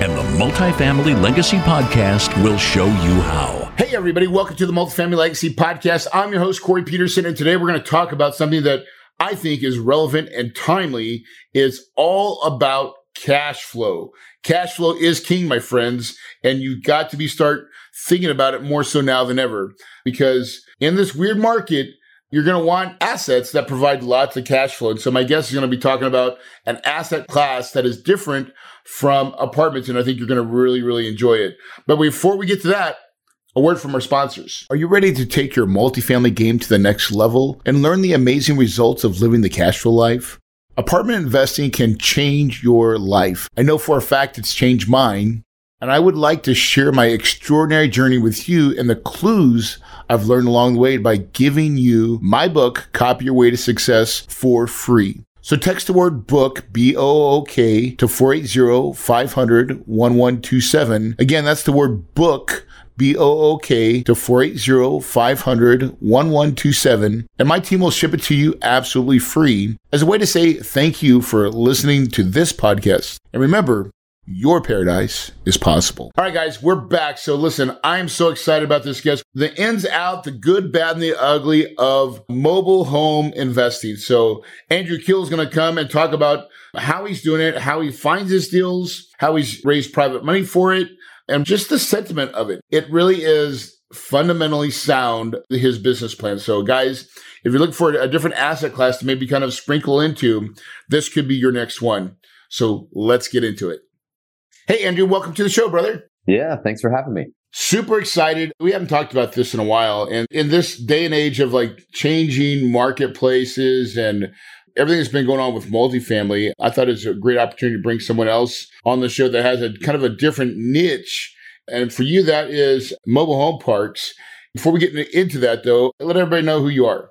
and the Multifamily Legacy Podcast will show you how. Hey, everybody, welcome to the Multifamily Legacy Podcast. I'm your host, Corey Peterson, and today we're going to talk about something that I think is relevant and timely. It's all about cash flow. Cash flow is king, my friends, and you've got to be start thinking about it more so now than ever because in this weird market, you're going to want assets that provide lots of cash flow. And so my guest is going to be talking about an asset class that is different from apartments. And I think you're going to really, really enjoy it. But before we get to that, a word from our sponsors. Are you ready to take your multifamily game to the next level and learn the amazing results of living the cash flow life? Apartment investing can change your life. I know for a fact it's changed mine. And I would like to share my extraordinary journey with you and the clues I've learned along the way by giving you my book, Copy Your Way to Success, for free. So text the word book, B O O K, to 480 500 1127. Again, that's the word book. B O O K to 480 500 1127. And my team will ship it to you absolutely free as a way to say thank you for listening to this podcast. And remember, your paradise is possible. All right, guys, we're back. So listen, I'm so excited about this guest. The ins out, the good, bad, and the ugly of mobile home investing. So Andrew Keel is going to come and talk about how he's doing it, how he finds his deals, how he's raised private money for it, and just the sentiment of it. It really is fundamentally sound, his business plan. So guys, if you're looking for a different asset class to maybe kind of sprinkle into, this could be your next one. So let's get into it. Hey, Andrew, welcome to the show, brother. Yeah, thanks for having me. Super excited. We haven't talked about this in a while. And in this day and age of like changing marketplaces and everything that's been going on with multifamily, I thought it's a great opportunity to bring someone else on the show that has a kind of a different niche. And for you, that is mobile home parks. Before we get into that, though, let everybody know who you are.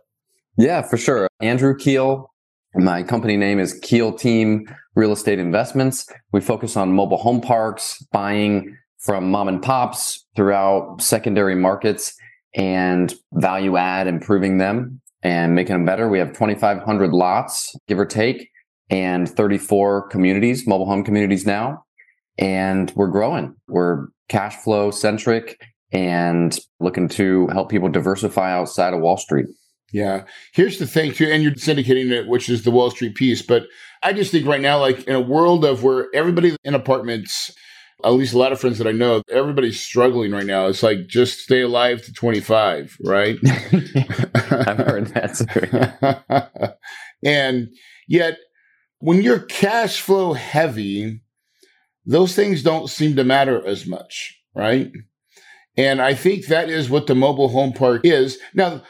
Yeah, for sure. Andrew Keel. My company name is Keel Team real estate investments. We focus on mobile home parks, buying from mom and pops throughout secondary markets and value add, improving them and making them better. We have 2,500 lots, give or take, and 34 communities, mobile home communities now. And we're growing. We're cash flow centric and looking to help people diversify outside of Wall Street. Yeah. Here's the thing too, and you're syndicating it, which is the Wall Street piece. But I just think right now, like in a world of where everybody in apartments, at least a lot of friends that I know, everybody's struggling right now. It's like just stay alive to 25, right? I've heard that. and yet, when you're cash flow heavy, those things don't seem to matter as much, right? And I think that is what the mobile home park is. Now,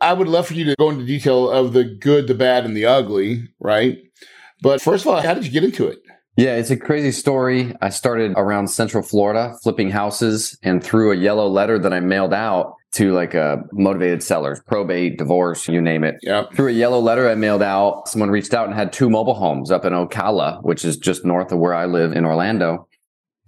I would love for you to go into detail of the good, the bad, and the ugly, right? But first of all, how did you get into it? Yeah, it's a crazy story. I started around Central Florida flipping houses and through a yellow letter that I mailed out to like a motivated sellers, probate, divorce, you name it. Yep. Through a yellow letter I mailed out, someone reached out and had two mobile homes up in Ocala, which is just north of where I live in Orlando.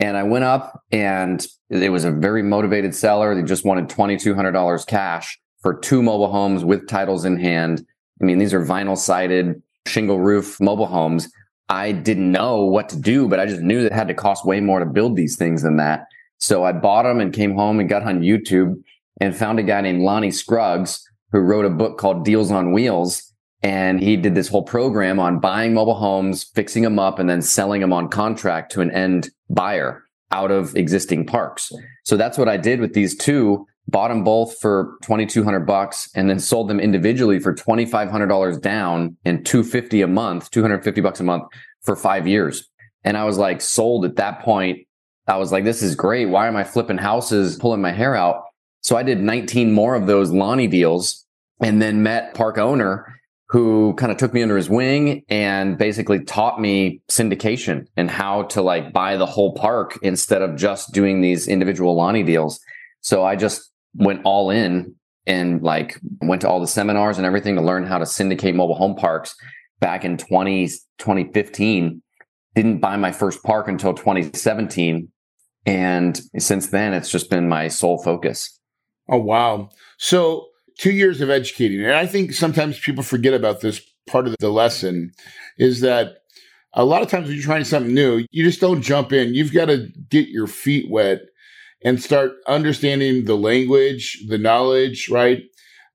And I went up and it was a very motivated seller. They just wanted $2,200 cash for two mobile homes with titles in hand. I mean, these are vinyl sided shingle roof mobile homes. I didn't know what to do, but I just knew that it had to cost way more to build these things than that. So I bought them and came home and got on YouTube and found a guy named Lonnie Scruggs who wrote a book called Deals on Wheels. And he did this whole program on buying mobile homes, fixing them up, and then selling them on contract to an end buyer out of existing parks. So that's what I did with these two bought them both for 2200 bucks and then sold them individually for $2500 down and 250 a month 250 bucks a month for 5 years. And i was like sold at that point. I was like this is great. Why am i flipping houses pulling my hair out? So i did 19 more of those lonnie deals and then met park owner who kind of took me under his wing and basically taught me syndication and how to like buy the whole park instead of just doing these individual lonnie deals so I just went all in and like went to all the seminars and everything to learn how to syndicate mobile home parks back in 20, 2015. Didn't buy my first park until 2017. And since then, it's just been my sole focus. Oh, wow. So, two years of educating. And I think sometimes people forget about this part of the lesson is that a lot of times when you're trying something new, you just don't jump in. You've got to get your feet wet and start understanding the language, the knowledge, right?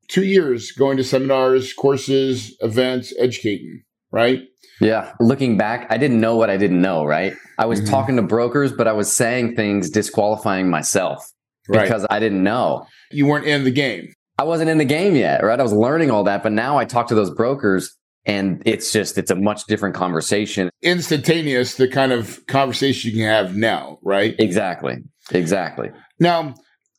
Two years going to seminars, courses, events, educating, right? Yeah. Looking back, I didn't know what I didn't know, right? I was mm-hmm. talking to brokers, but I was saying things disqualifying myself because right. I didn't know. You weren't in the game. I wasn't in the game yet, right? I was learning all that, but now I talk to those brokers and it's just it's a much different conversation. Instantaneous the kind of conversation you can have now, right? Exactly. Exactly. Now,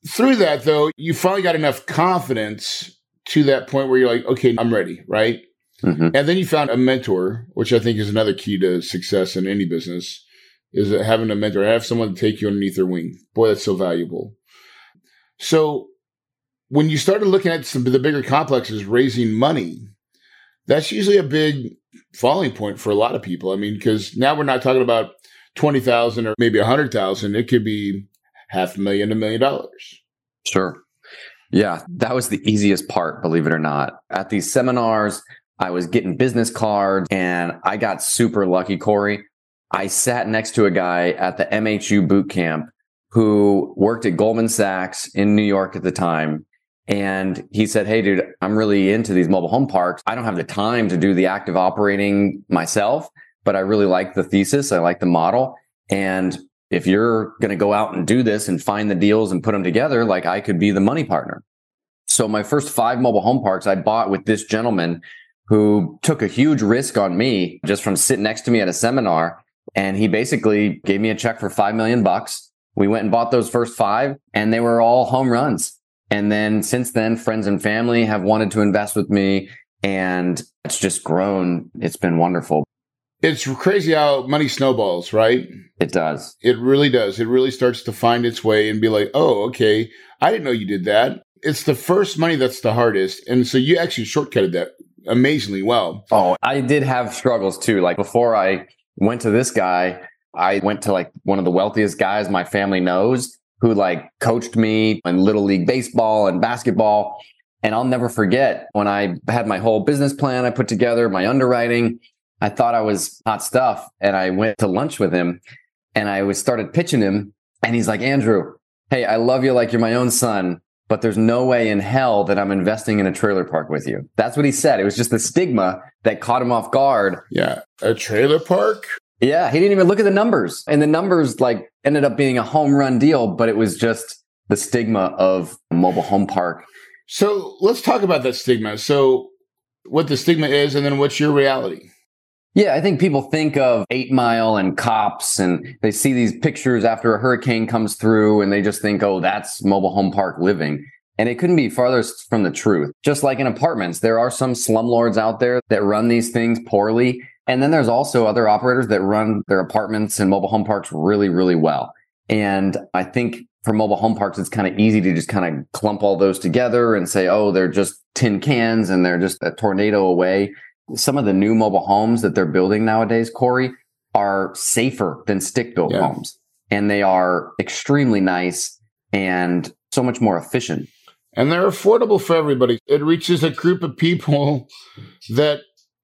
through that though, you finally got enough confidence to that point where you're like, okay, I'm ready, right? Mm-hmm. And then you found a mentor, which I think is another key to success in any business, is having a mentor, have someone to take you underneath their wing. Boy, that's so valuable. So when you started looking at some of the bigger complexes raising money, that's usually a big falling point for a lot of people. I mean, because now we're not talking about 20,000 or maybe 100,000. It could be half a million, a million dollars. Sure. Yeah, that was the easiest part, believe it or not. At these seminars, I was getting business cards and I got super lucky, Corey. I sat next to a guy at the MHU boot camp who worked at Goldman Sachs in New York at the time. And he said, Hey, dude, I'm really into these mobile home parks. I don't have the time to do the active operating myself, but I really like the thesis. I like the model. And if you're going to go out and do this and find the deals and put them together, like I could be the money partner. So my first five mobile home parks I bought with this gentleman who took a huge risk on me just from sitting next to me at a seminar. And he basically gave me a check for five million bucks. We went and bought those first five and they were all home runs. And then since then, friends and family have wanted to invest with me and it's just grown. It's been wonderful. It's crazy how money snowballs, right? It does. It really does. It really starts to find its way and be like, oh, okay, I didn't know you did that. It's the first money that's the hardest. And so you actually shortcutted that amazingly well. Oh, I did have struggles too. Like before I went to this guy, I went to like one of the wealthiest guys my family knows who like coached me in little league baseball and basketball. And I'll never forget when I had my whole business plan I put together, my underwriting. I thought I was hot stuff. And I went to lunch with him and I was started pitching him. And he's like, Andrew, hey, I love you like you're my own son, but there's no way in hell that I'm investing in a trailer park with you. That's what he said. It was just the stigma that caught him off guard. Yeah. A trailer park? Yeah. He didn't even look at the numbers. And the numbers like ended up being a home run deal, but it was just the stigma of a mobile home park. So let's talk about that stigma. So, what the stigma is, and then what's your reality? Yeah, I think people think of Eight Mile and cops, and they see these pictures after a hurricane comes through, and they just think, oh, that's mobile home park living. And it couldn't be farther from the truth. Just like in apartments, there are some slumlords out there that run these things poorly. And then there's also other operators that run their apartments and mobile home parks really, really well. And I think for mobile home parks, it's kind of easy to just kind of clump all those together and say, oh, they're just tin cans and they're just a tornado away. Some of the new mobile homes that they're building nowadays, Corey, are safer than stick built yeah. homes. And they are extremely nice and so much more efficient. And they're affordable for everybody. It reaches a group of people that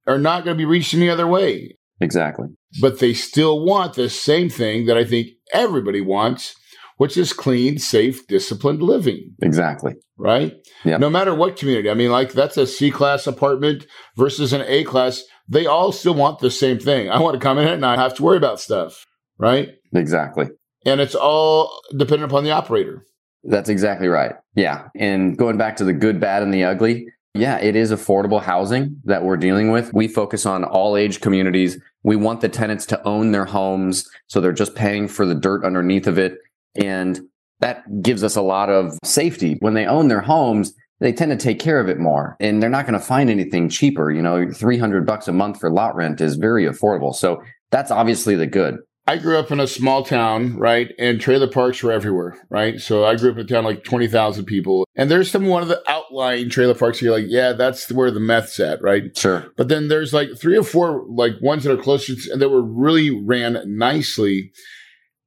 are not going to be reached any other way. Exactly. But they still want the same thing that I think everybody wants, which is clean, safe, disciplined living. Exactly. Right? Yeah. No matter what community. I mean, like that's a C class apartment versus an A class. They all still want the same thing. I want to come in and not have to worry about stuff. Right? Exactly. And it's all dependent upon the operator. That's exactly right. Yeah. And going back to the good, bad, and the ugly, yeah, it is affordable housing that we're dealing with. We focus on all age communities. We want the tenants to own their homes. So they're just paying for the dirt underneath of it. And that gives us a lot of safety. When they own their homes, they tend to take care of it more and they're not going to find anything cheaper. You know, 300 bucks a month for lot rent is very affordable. So that's obviously the good. I grew up in a small town, right? And trailer parks were everywhere, right? So I grew up in a town like 20,000 people. And there's some one of the outlying trailer parks you're like, yeah, that's where the meth's at, right? Sure. But then there's like three or four like ones that are closer to, that were really ran nicely.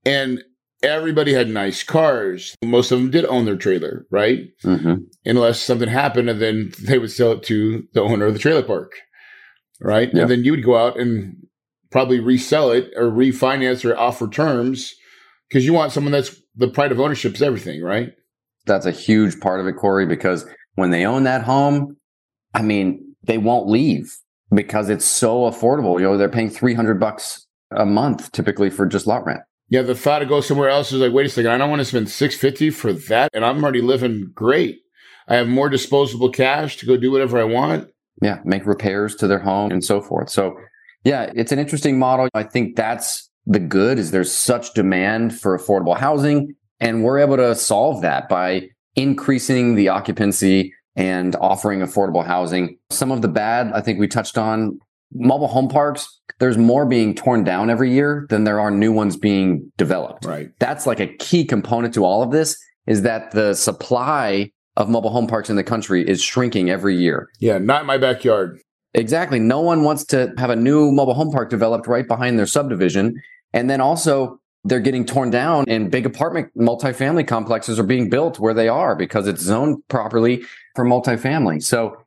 And everybody had nice cars. Most of them did own their trailer, right? Mm-hmm. Unless something happened and then they would sell it to the owner of the trailer park, right? Yeah. And then you would go out and probably resell it or refinance or offer terms because you want someone that's the pride of ownership is everything, right? That's a huge part of it, Corey, because when they own that home, I mean, they won't leave because it's so affordable. You know, they're paying 300 bucks a month typically for just lot rent. Yeah, the thought to go somewhere else is like, wait a second, I don't want to spend six fifty for that, and I'm already living great. I have more disposable cash to go do whatever I want. Yeah, make repairs to their home and so forth. So, yeah, it's an interesting model. I think that's the good is there's such demand for affordable housing and we're able to solve that by increasing the occupancy and offering affordable housing. Some of the bad, I think we touched on mobile home parks, there's more being torn down every year than there are new ones being developed. Right. That's like a key component to all of this is that the supply of mobile home parks in the country is shrinking every year. Yeah, not in my backyard. Exactly. No one wants to have a new mobile home park developed right behind their subdivision. And then also they're getting torn down and big apartment multifamily complexes are being built where they are because it's zoned properly for multifamily. So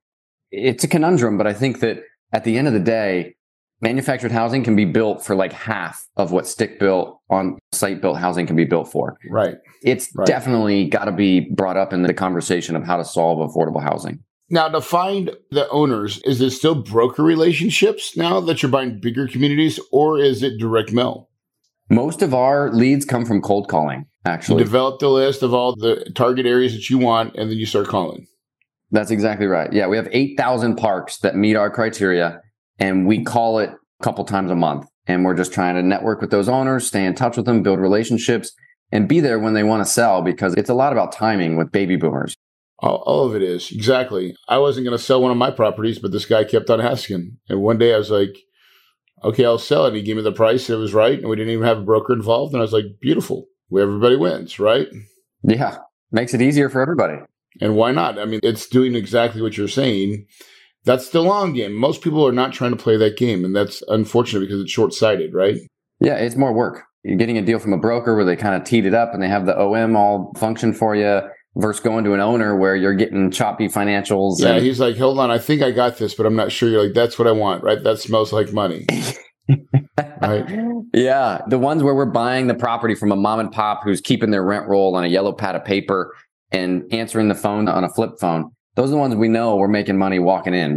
it's a conundrum, but I think that at the end of the day, manufactured housing can be built for like half of what stick built on site built housing can be built for. Right. It's Right. definitely got to be brought up in the conversation of how to solve affordable housing. Now, to find the owners, is it still broker relationships now that you're buying bigger communities, or is it direct mail? Most of our leads come from cold calling, actually. You develop the list of all the target areas that you want, and then you start calling. That's exactly right. Yeah, we have 8,000 parks that meet our criteria and we call it a couple times a month. And we're just trying to network with those owners, stay in touch with them, build relationships, and be there when they want to sell because it's a lot about timing with baby boomers. All, all of it is exactly. I wasn't going to sell one of my properties, but this guy kept on asking. And one day I was like, okay, I'll sell it. And he gave me the price. It was right. And we didn't even have a broker involved. And I was like, beautiful. Everybody wins, right? Yeah, makes it easier for everybody. And why not? I mean, it's doing exactly what you're saying. That's the long game. Most people are not trying to play that game. And that's unfortunate because it's short sighted, right? Yeah, it's more work. You're getting a deal from a broker where they kind of teed it up and they have the OM all function for you versus going to an owner where you're getting choppy financials. Yeah. and- He's like, hold on. I think I got this, but I'm not sure. You're like, that's what I want, right? That smells like money. Right. Yeah, the ones where we're buying the property from a mom and pop who's keeping their rent roll on a yellow pad of paper and answering the phone on a flip phone. Those are the ones we know we're making money walking in.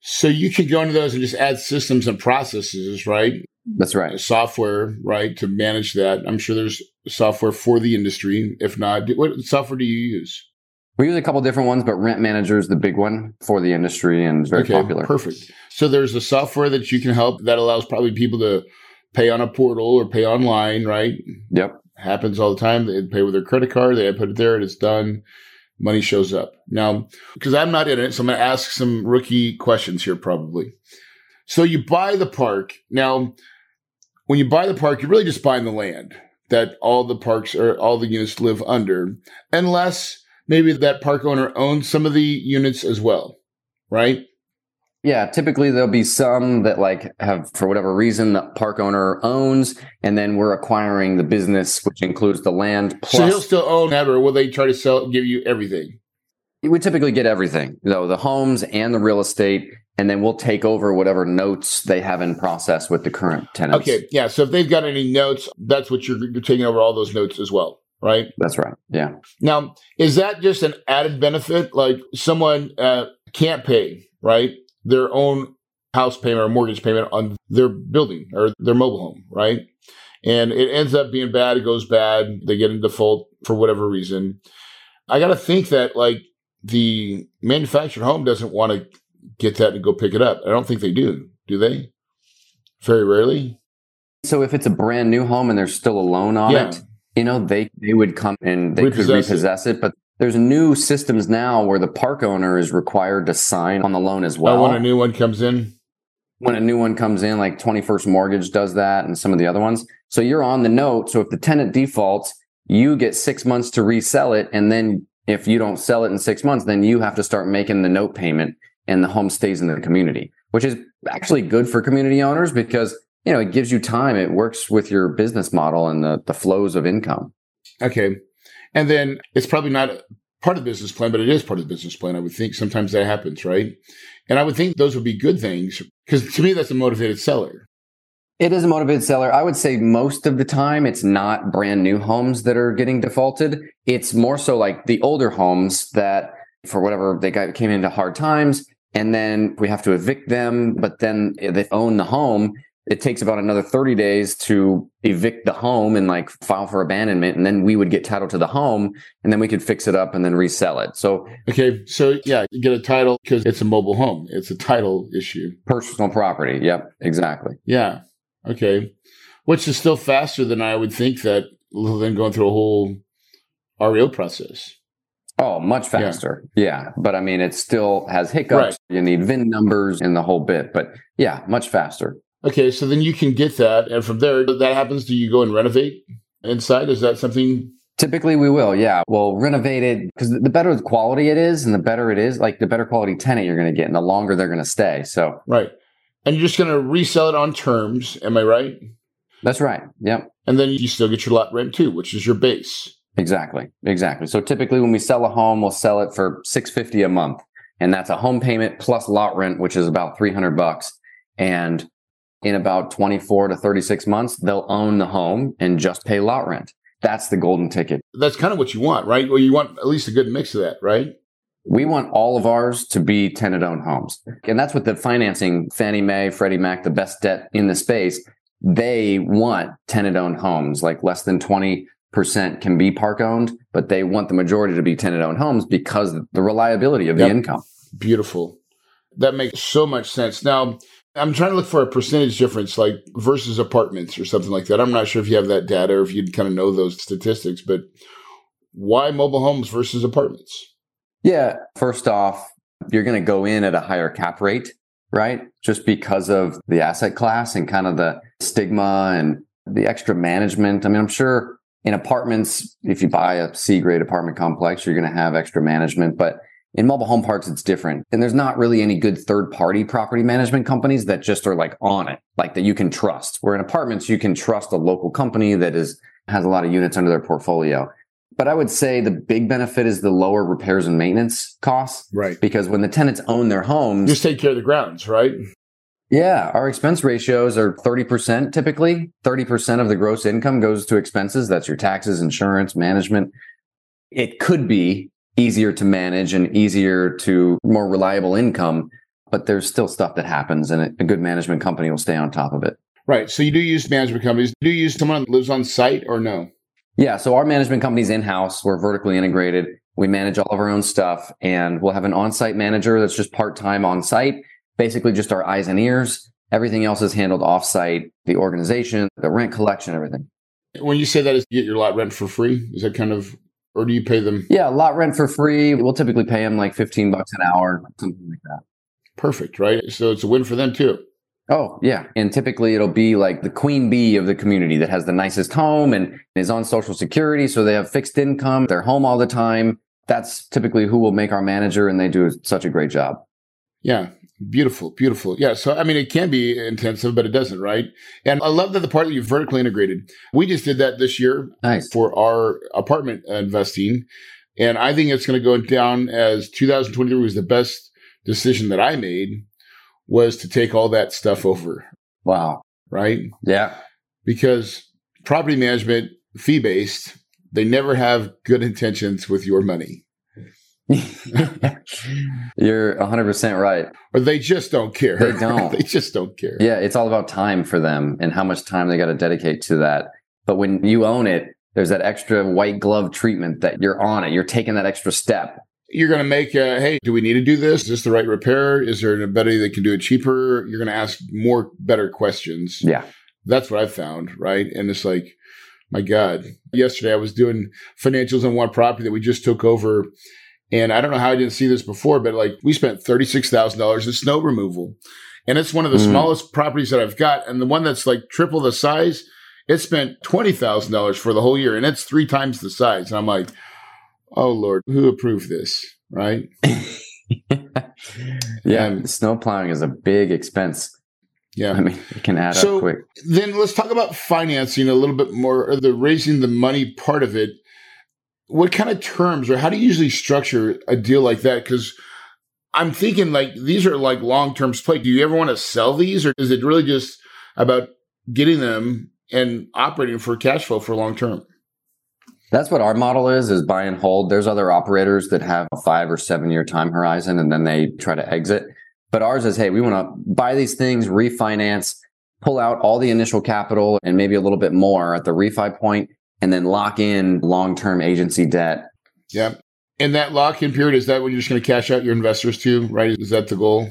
So you could go into those and just add systems and processes, right? That's right. software, right, to manage that. I'm sure there's software for the industry. If not, what software do you use? We use a couple different ones, but Rent Manager is the big one for the industry and it's very popular. perfect. So there's a software that you can help that allows probably people to pay on a portal or pay online, right? Yep. Happens all the time. They pay with their credit card. They put it there and it's done. Money shows up. Now, because I'm not in it, so I'm going to ask some rookie questions here probably. So you buy the park. Now, when you buy the park, you're really just buying the land that all the parks or all the units live under, unless maybe that park owner owns some of the units as well, right? Yeah, typically there'll be some that like have for whatever reason the park owner owns, and then we're acquiring the business, which includes the land so he'll still own that, or will they try to sell, give you everything? we typically get everything, know, the homes and the real estate, and then we'll take over whatever notes they have in process with the current tenants. Okay, yeah. So if they've got any notes, that's what you're, you're taking over all those notes as well, right? That's right. Yeah. Now, is that just an added benefit? Like someone uh, can't pay, right? Their own house payment or mortgage payment on their building or their mobile home, right? And it ends up being bad. It goes bad. They get in default for whatever reason. I got to think that like the manufactured home doesn't want to get that and go pick it up. I don't think they do. Do they? Very rarely. So if it's a brand new home and there's still a loan on Yeah. it, you know, they they would come and they Repossess could it. repossess it. But there's new systems now where the park owner is required to sign on the loan as Well, well. when a new one comes in. when a new one comes in, like 21st Mortgage does that and some of the other ones. So you're on the note. So if the tenant defaults, you get six months to resell it. And then if you don't sell it in six months, then you have to start making the note payment and the home stays in the community, which is actually good for community owners because, you know, it gives you time. It works with your business model and the, the flows of income. Okay. And then it's probably not part of the business plan, but it is part of the business plan. I would think sometimes that happens, right? And I would think those would be good things because to me, that's a motivated seller. It is a motivated seller. I would say most of the time it's not brand new homes that are getting defaulted. It's more so like the older homes that for whatever they got came into hard times and then we have to evict them, but then eh, they own the home it takes about another 30 days to evict the home and like file for abandonment and then we would get title to the home and then we could fix it up and then resell it so okay so yeah you get a title because it's a mobile home it's a title issue personal property yep exactly yeah okay which is still faster than i would think that than going through a whole reo process Oh, much faster. Yeah. yeah. But I mean, it still has hiccups. Right. You need VIN numbers and the whole bit. But yeah, much faster. Okay, so then you can get that, and from there, that happens. Do you go and renovate inside? Is that something? Typically, we will. Yeah, we'll renovate it because the better the quality it is, and the better it is, like the better quality tenant you're going to get, and the longer they're going to stay. So right, and you're just going to resell it on terms. Am I right? That's right. Yep. And then you still get your lot rent too, which is your base. Exactly. Exactly. So typically, when we sell a home, we'll sell it for six fifty a month, and that's a home payment plus lot rent, which is about three hundred bucks. And in about 24 to 36 months, they'll own the home and just pay lot rent. That's the golden ticket. That's kind of what you want, right? Well, you want at least a good mix of that, right? We want all of ours to be tenant owned homes. And that's what the financing, Fannie Mae, Freddie Mac, the best debt in the space, they want tenant owned homes, like less than 20% can be park owned, but they want the majority to be tenant owned homes because the reliability of yep. the income. Beautiful. That makes so much sense. Now, I'm trying to look for a percentage difference, like versus apartments or something like that. I'm not sure if you have that data or if you'd kind of know those statistics, but why mobile homes versus apartments? Yeah. First off, you're going to go in at a higher cap rate, right? Just because of the asset class and kind of the stigma and the extra management. I mean, I'm sure in apartments, if you buy a C grade apartment complex, you're going to have extra management, but in mobile home parks, it's different. And there's not really any good third party property management companies that just are like on it, like that you can trust. Where in apartments, you can trust a local company that is has a lot of units under their portfolio. But I would say the big benefit is the lower repairs and maintenance costs. Right. Because when the tenants own their homes, just take care of the grounds, right? Yeah, our expense ratios are 30% typically. 30% of the gross income goes to expenses. That's your taxes, insurance, management. It could be easier to manage and easier to more reliable income. But there's still stuff that happens, and a good management company will stay on top of it. Right. So you do use management companies. Do you use someone that lives on site or no? Yeah. So our management company's in house. We're vertically integrated. We manage all of our own stuff, and we'll have an on site manager that's just part time on site, basically just our eyes and ears. Everything else is handled off site, the organization, the rent collection, everything. When you say that is get your lot rent for free, is that kind of or do you pay them? Yeah, lot rent for free. We'll typically pay them like 15 bucks an hour, something like that. Perfect, right? So it's a win for them too. Oh, yeah. And typically it'll be like the queen bee of the community that has the nicest home and is on social security. So they have fixed income. They're home all the time. That's typically who will make our manager, and they do such a great job. Yeah. Beautiful, beautiful. Yeah. So, I mean, it can be intensive, but it doesn't, right? And I love that the part that you vertically integrated. We just did that this year nice. for our apartment investing. And I think it's going to go down as 2023 was the best decision that I made was to take all that stuff over. Wow. Right? Yeah. Because property management, fee based, they never have good intentions with your money. You're 100% right. Or they just don't care. They don't. they just don't care. Yeah, it's all about time for them and how much time they got to dedicate to that. But when you own it, there's that extra white glove treatment that you're on it. You're taking that extra step. You're going to make, a, hey, do we need to do this? Is this the right repair? Is there anybody that can do it cheaper? You're going to ask more, better questions. Yeah. That's what I found, right? And it's like, my God, yesterday I was doing financials on one property that we just took over and I don't know how I didn't see this before, but like we spent $36,000 in snow removal. And it's one of the mm. smallest properties that I've got. And the one that's like triple the size, it spent $20,000 for the whole year and it's three times the size. And I'm like, oh Lord, who approved this? Right. yeah. And, snow plowing is a big expense. Yeah. I mean, it can add so up quick. Then let's talk about financing a little bit more, the raising the money part of it. What kind of terms or how do you usually structure a deal like that? Because I'm thinking like these are like long term play. Do you ever want to sell these or is it really just about getting them and operating for cash flow for long term? That's what our model is, is buy and hold. There's other operators that have a five or seven year time horizon and then they try to exit. But ours is, hey, we want to buy these things, refinance, pull out all the initial capital and maybe a little bit more at the refi point, and then lock in long term agency debt. Yep. In that lock in period, is that when you're just going to cash out your investors too, right? Is that the goal?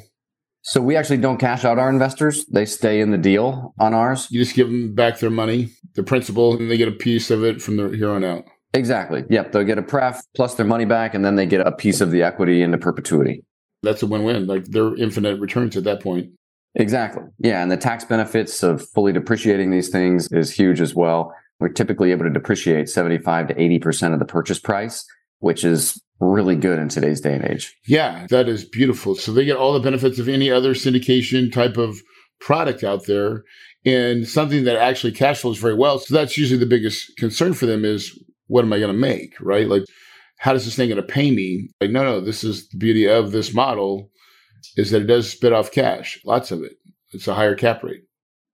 So we actually don't cash out our investors. They stay in the deal on ours. You just give them back their money, the principal, and they get a piece of it from the here on out. Exactly. Yep. They'll get a pref plus their money back, and then they get a piece of the equity into perpetuity. That's a win-win. Like they're infinite returns at that point. Exactly. Yeah. And the tax benefits of fully depreciating these things is huge as well. We're typically able to depreciate 75 to 80% of the purchase price, which is really good in today's day and age. Yeah, that is beautiful. So they get all the benefits of any other syndication type of product out there and something that actually cash flows very well. So that's usually the biggest concern for them is what am I going to make? Right. Like, how does this thing going to pay me? Like, no, no, this is the beauty of this model is that it does spit off cash, lots of it. It's a higher cap rate.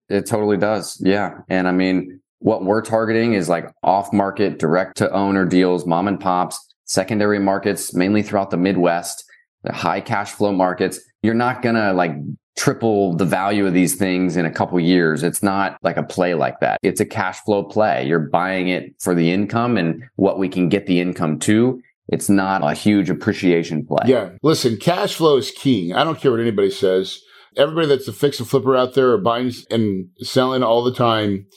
It totally does. Yeah. And I mean, what we're targeting is like off market, direct to owner deals, mom and pops, secondary markets, mainly throughout the Midwest, the high cash flow markets. You're not going to like triple the value of these things in a couple years. It's not like a play like that. It's a cash flow play. You're buying it for the income and what we can get the income to. It's not a huge appreciation play. Yeah. Listen, cash flow is king. I don't care what anybody says. Everybody that's a fix and flipper out there or buying and selling all the time,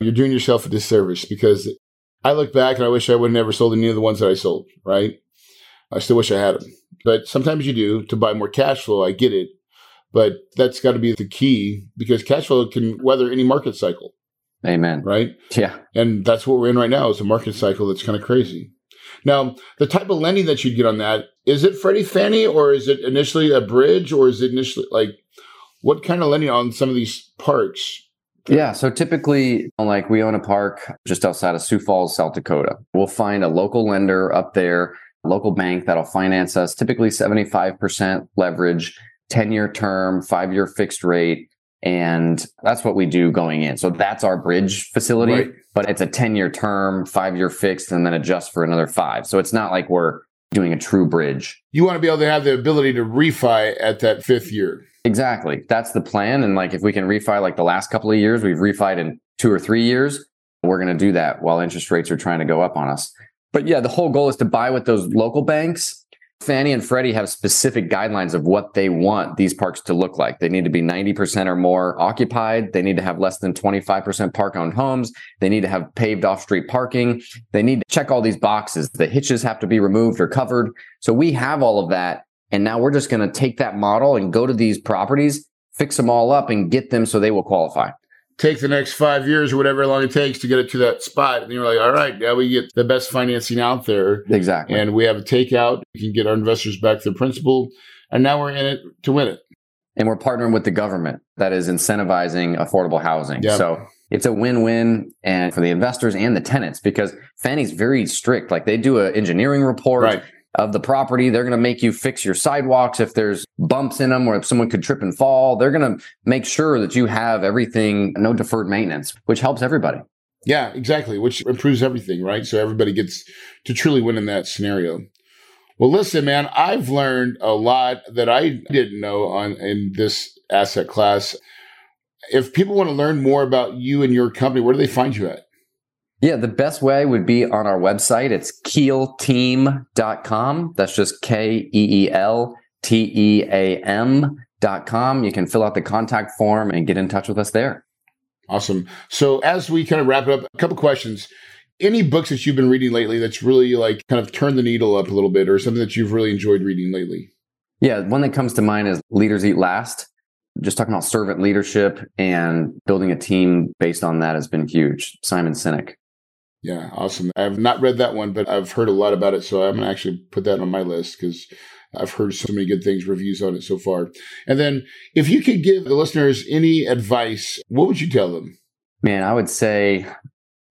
you're doing yourself a disservice because I look back and I wish I would have never sold any of the ones that I sold, right? I still wish I had them. But sometimes you do to buy more cash flow. I get it. But that's got to be the key because cash flow can weather any market cycle. Amen. Right? Yeah. And that's what we're in right now is a market cycle that's kind of crazy. Now, the type of lending that you'd get on that, is it Freddie Fannie or is it initially a bridge or is it initially like what kind of lending on some of these parks? Yeah. So typically, like we own a park just outside of Sioux Falls, South Dakota. We'll find a local lender up there, local bank that'll finance us, typically 75% leverage 10 year term, five year fixed rate. And that's what we do going in. So that's our bridge facility, right. but it's a 10 year term, five year fixed, and then adjust for another five. So it's not like we're doing a true bridge. You want to be able to have the ability to refi at that fifth year. Exactly. That's the plan. And like if we can refi like the last couple of years, we've refied in two or three years, we're going to do that while interest rates are trying to go up on us. But yeah, the whole goal is to buy with those local banks Fannie and Freddie have specific guidelines of what they want these parks to look like. They need to be 90% or more occupied. They need to have less than 25% park owned homes. They need to have paved off street parking. They need to check all these boxes. The hitches have to be removed or covered. So we have all of that. And now we're just going to take that model and go to these properties, fix them all up and get them so they will qualify take the next five years or whatever long it takes to get it to that spot. And you're like, all right, now we get the best financing out there. Exactly. And we have a takeout. We can get our investors back their principal. And now we're in it to win it. And we're partnering with the government that is incentivizing affordable housing. Yep. So it's a win-win and for the investors and the tenants because Fannie's very strict. Like they do an engineering report. Right of the property. They're going to make you fix your sidewalks if there's bumps in them or if someone could trip and fall. They're going to make sure that you have everything, no deferred maintenance, which helps everybody. Yeah, exactly, which improves everything, right? So everybody gets to truly win in that scenario. Well, listen, man, I've learned a lot that I didn't know on in this asset class. If people want to learn more about you and your company, where do they find you at? Yeah, the best way would be on our website. It's keelteam.com. That's just K E E L T E A M.com. You can fill out the contact form and get in touch with us there. Awesome. So, as we kind of wrap it up, a couple questions. Any books that you've been reading lately that's really like kind of turned the needle up a little bit or something that you've really enjoyed reading lately? Yeah, one that comes to mind is Leaders Eat Last just talking about servant leadership and building a team based on that has been huge. Simon Sinek. Yeah, awesome. I've not read that one, but I've heard a lot about it. So I'm going to actually put that on my list because I've heard so many good things, reviews on it so far. And then if you could give the listeners any advice, what would you tell them? Man, I would say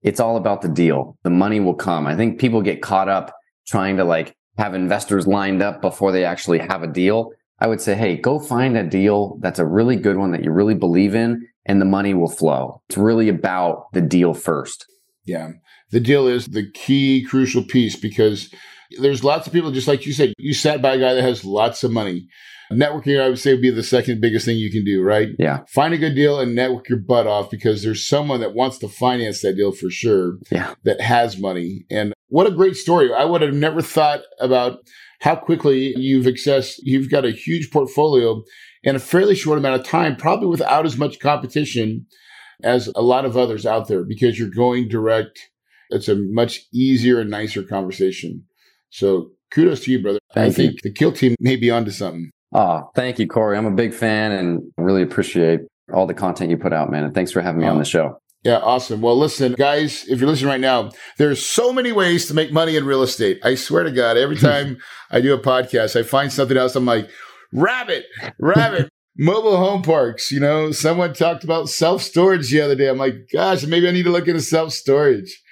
it's all about the deal. The money will come. I think people get caught up trying to like have investors lined up before they actually have a deal. I would say, hey, go find a deal that's a really good one that you really believe in, and the money will flow. It's really about the deal first. Yeah. The deal is the key crucial piece because there's lots of people, just like you said, you sat by a guy that has lots of money. Networking, I would say, would be the second biggest thing you can do, right? Yeah. Find a good deal and network your butt off because there's someone that wants to finance that deal for sure. Yeah. That has money. And what a great story. I would have never thought about how quickly you've accessed, you've got a huge portfolio in a fairly short amount of time, probably without as much competition as a lot of others out there because you're going direct. It's a much easier and nicer conversation. So kudos to you, brother. Thank I think you. the Keel team may be onto something. Oh, thank you, Corey. I'm a big fan and really appreciate all the content you put out, man. And thanks for having me on the show. Yeah, awesome. Well, listen, guys, if you're listening right now, there's so many ways to make money in real estate. I swear to God, every time I do a podcast, I find something else. I'm like, rabbit, rabbit. Mobile home parks, you know, someone talked about self storage the other day. I'm like, gosh, maybe I need to look into self storage.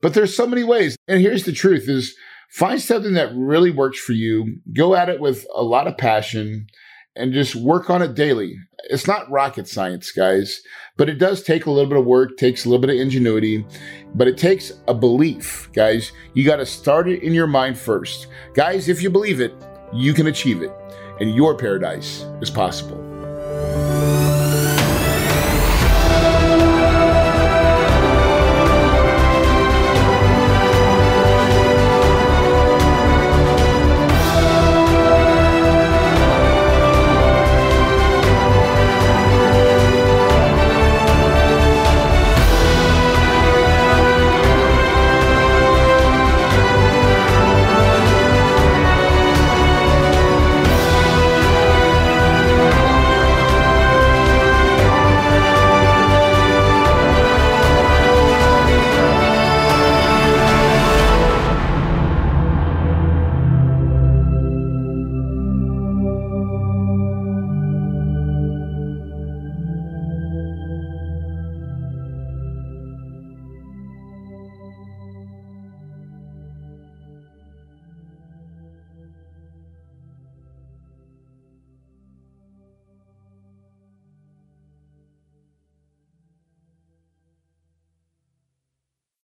But there's so many ways. And here's the truth is find something that really works for you. Go at it with a lot of passion and just work on it daily. It's not rocket science, guys, but it does take a little bit of work, takes a little bit of ingenuity, but it takes a belief, guys. You got to start it in your mind first. Guys, if you believe it, you can achieve it, and your paradise is possible.